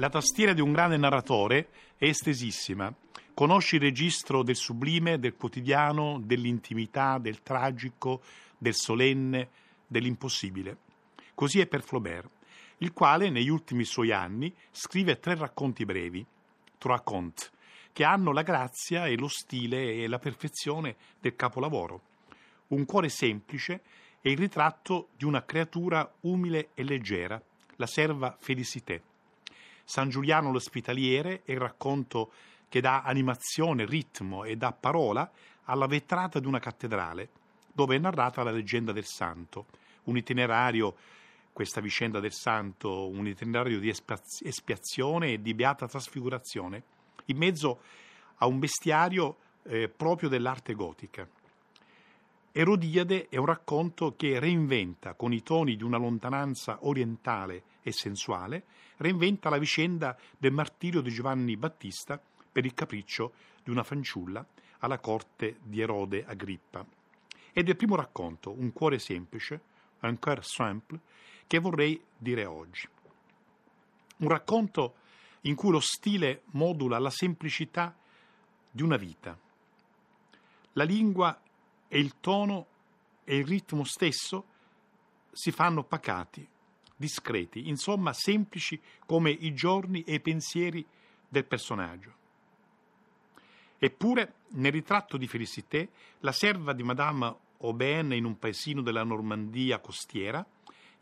La tastiera di un grande narratore è estesissima. Conosci il registro del sublime, del quotidiano, dell'intimità, del tragico, del solenne, dell'impossibile. Così è per Flaubert, il quale negli ultimi suoi anni scrive tre racconti brevi, trois contes, che hanno la grazia e lo stile e la perfezione del capolavoro. Un cuore semplice è il ritratto di una creatura umile e leggera, la serva Felicité. San Giuliano l'Ospitaliere è il racconto che dà animazione, ritmo e dà parola alla vetrata di una cattedrale, dove è narrata la leggenda del santo, un itinerario, questa vicenda del santo, un itinerario di espiazione e di beata trasfigurazione, in mezzo a un bestiario eh, proprio dell'arte gotica. Erodiade è un racconto che reinventa, con i toni di una lontananza orientale e sensuale, reinventa la vicenda del martirio di Giovanni Battista per il capriccio di una fanciulla alla corte di Erode Agrippa. Ed è il primo racconto, un cuore semplice, un cœur simple, che vorrei dire oggi. Un racconto in cui lo stile modula la semplicità di una vita. La lingua e il tono e il ritmo stesso si fanno pacati, discreti, insomma semplici come i giorni e i pensieri del personaggio. Eppure, nel ritratto di Felicité, la serva di Madame Aubin in un paesino della Normandia costiera,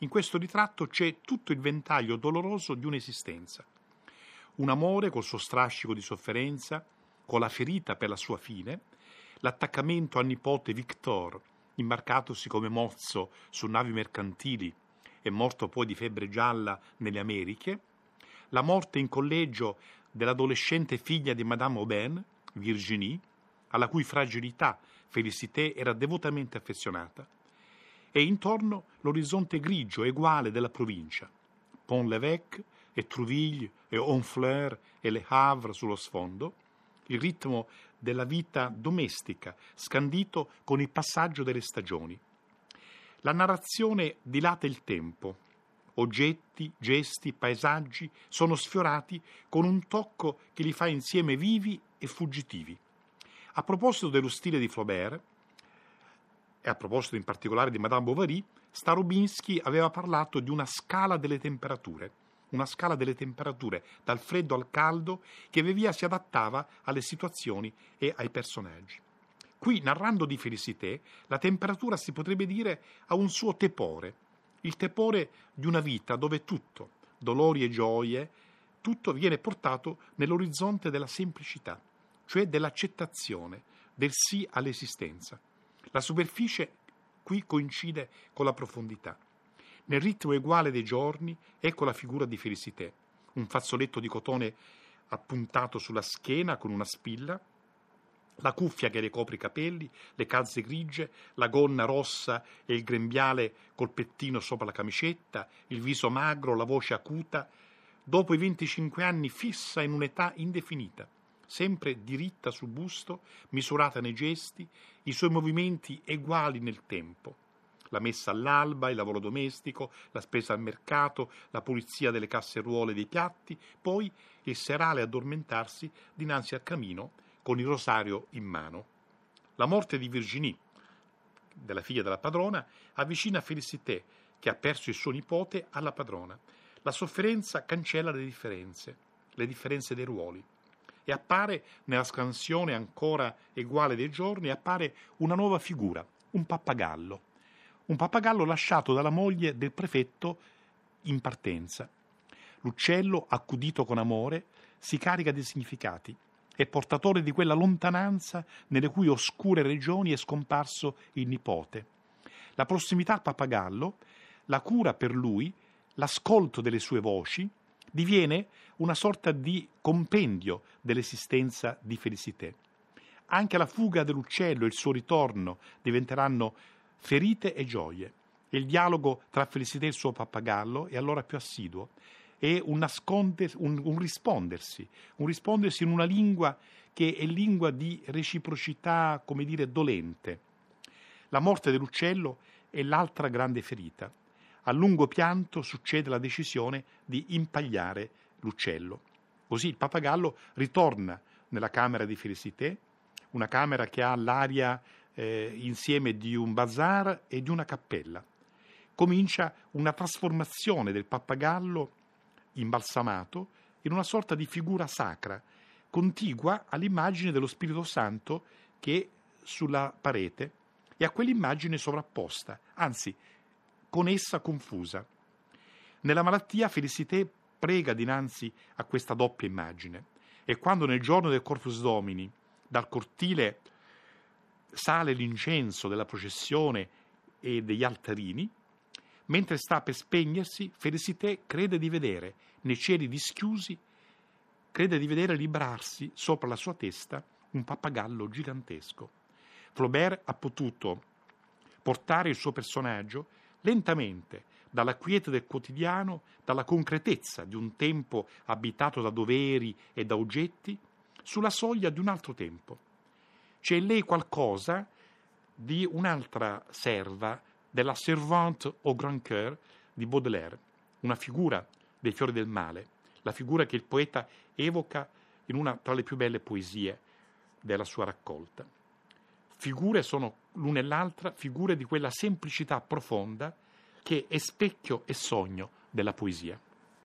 in questo ritratto c'è tutto il ventaglio doloroso di un'esistenza. Un amore col suo strascico di sofferenza, con la ferita per la sua fine, l'attaccamento al nipote Victor, imbarcatosi come mozzo su navi mercantili e morto poi di febbre gialla nelle Americhe, la morte in collegio dell'adolescente figlia di Madame Aubin, Virginie, alla cui fragilità Félicité era devotamente affezionata, e intorno l'orizzonte grigio e uguale della provincia, Pont-l'Évêque e Trouville e Honfleur e Le Havre sullo sfondo, il ritmo della vita domestica, scandito con il passaggio delle stagioni. La narrazione dilata il tempo. Oggetti, gesti, paesaggi sono sfiorati con un tocco che li fa insieme vivi e fuggitivi. A proposito dello stile di Flaubert, e a proposito in particolare di Madame Bovary, Starobinsky aveva parlato di una scala delle temperature una scala delle temperature dal freddo al caldo che via via si adattava alle situazioni e ai personaggi. Qui, narrando di Felicité, la temperatura si potrebbe dire ha un suo tepore, il tepore di una vita dove tutto, dolori e gioie, tutto viene portato nell'orizzonte della semplicità, cioè dell'accettazione, del sì all'esistenza. La superficie qui coincide con la profondità. Nel ritmo uguale dei giorni, ecco la figura di Felicité, un fazzoletto di cotone appuntato sulla schiena con una spilla, la cuffia che le copre i capelli, le calze grigie, la gonna rossa e il grembiale col pettino sopra la camicetta, il viso magro, la voce acuta, dopo i 25 anni fissa in un'età indefinita, sempre diritta sul busto, misurata nei gesti, i suoi movimenti eguali nel tempo. La messa all'alba, il lavoro domestico, la spesa al mercato, la pulizia delle casseruole e dei piatti, poi il serale addormentarsi dinanzi al camino con il rosario in mano. La morte di Virginie, della figlia della padrona, avvicina Félicité, che ha perso il suo nipote, alla padrona. La sofferenza cancella le differenze, le differenze dei ruoli. E appare, nella scansione ancora uguale dei giorni, appare una nuova figura, un pappagallo un pappagallo lasciato dalla moglie del prefetto in partenza. L'uccello, accudito con amore, si carica di significati, è portatore di quella lontananza nelle cui oscure regioni è scomparso il nipote. La prossimità al pappagallo, la cura per lui, l'ascolto delle sue voci, diviene una sorta di compendio dell'esistenza di Felicité. Anche la fuga dell'uccello e il suo ritorno diventeranno ferite e gioie. E il dialogo tra Felicità e il suo pappagallo è allora più assiduo. È un, un, un rispondersi, un rispondersi in una lingua che è lingua di reciprocità, come dire, dolente. La morte dell'uccello è l'altra grande ferita. A lungo pianto succede la decisione di impagliare l'uccello. Così il pappagallo ritorna nella camera di Félicité, una camera che ha l'aria eh, insieme di un bazar e di una cappella. Comincia una trasformazione del pappagallo imbalsamato in una sorta di figura sacra, contigua all'immagine dello Spirito Santo che è sulla parete e a quell'immagine sovrapposta, anzi con essa confusa. Nella malattia Felicité prega dinanzi a questa doppia immagine e quando nel giorno del Corpus Domini dal cortile sale l'incenso della processione e degli altarini, mentre sta per spegnersi, Felicité crede di vedere nei cieli dischiusi, crede di vedere librarsi sopra la sua testa un pappagallo gigantesco. Flaubert ha potuto portare il suo personaggio lentamente dalla quiete del quotidiano, dalla concretezza di un tempo abitato da doveri e da oggetti, sulla soglia di un altro tempo. C'è in lei qualcosa di un'altra serva, della servante au grand cœur di Baudelaire, una figura dei fiori del male, la figura che il poeta evoca in una tra le più belle poesie della sua raccolta. Figure sono l'una e l'altra figure di quella semplicità profonda che è specchio e sogno della poesia.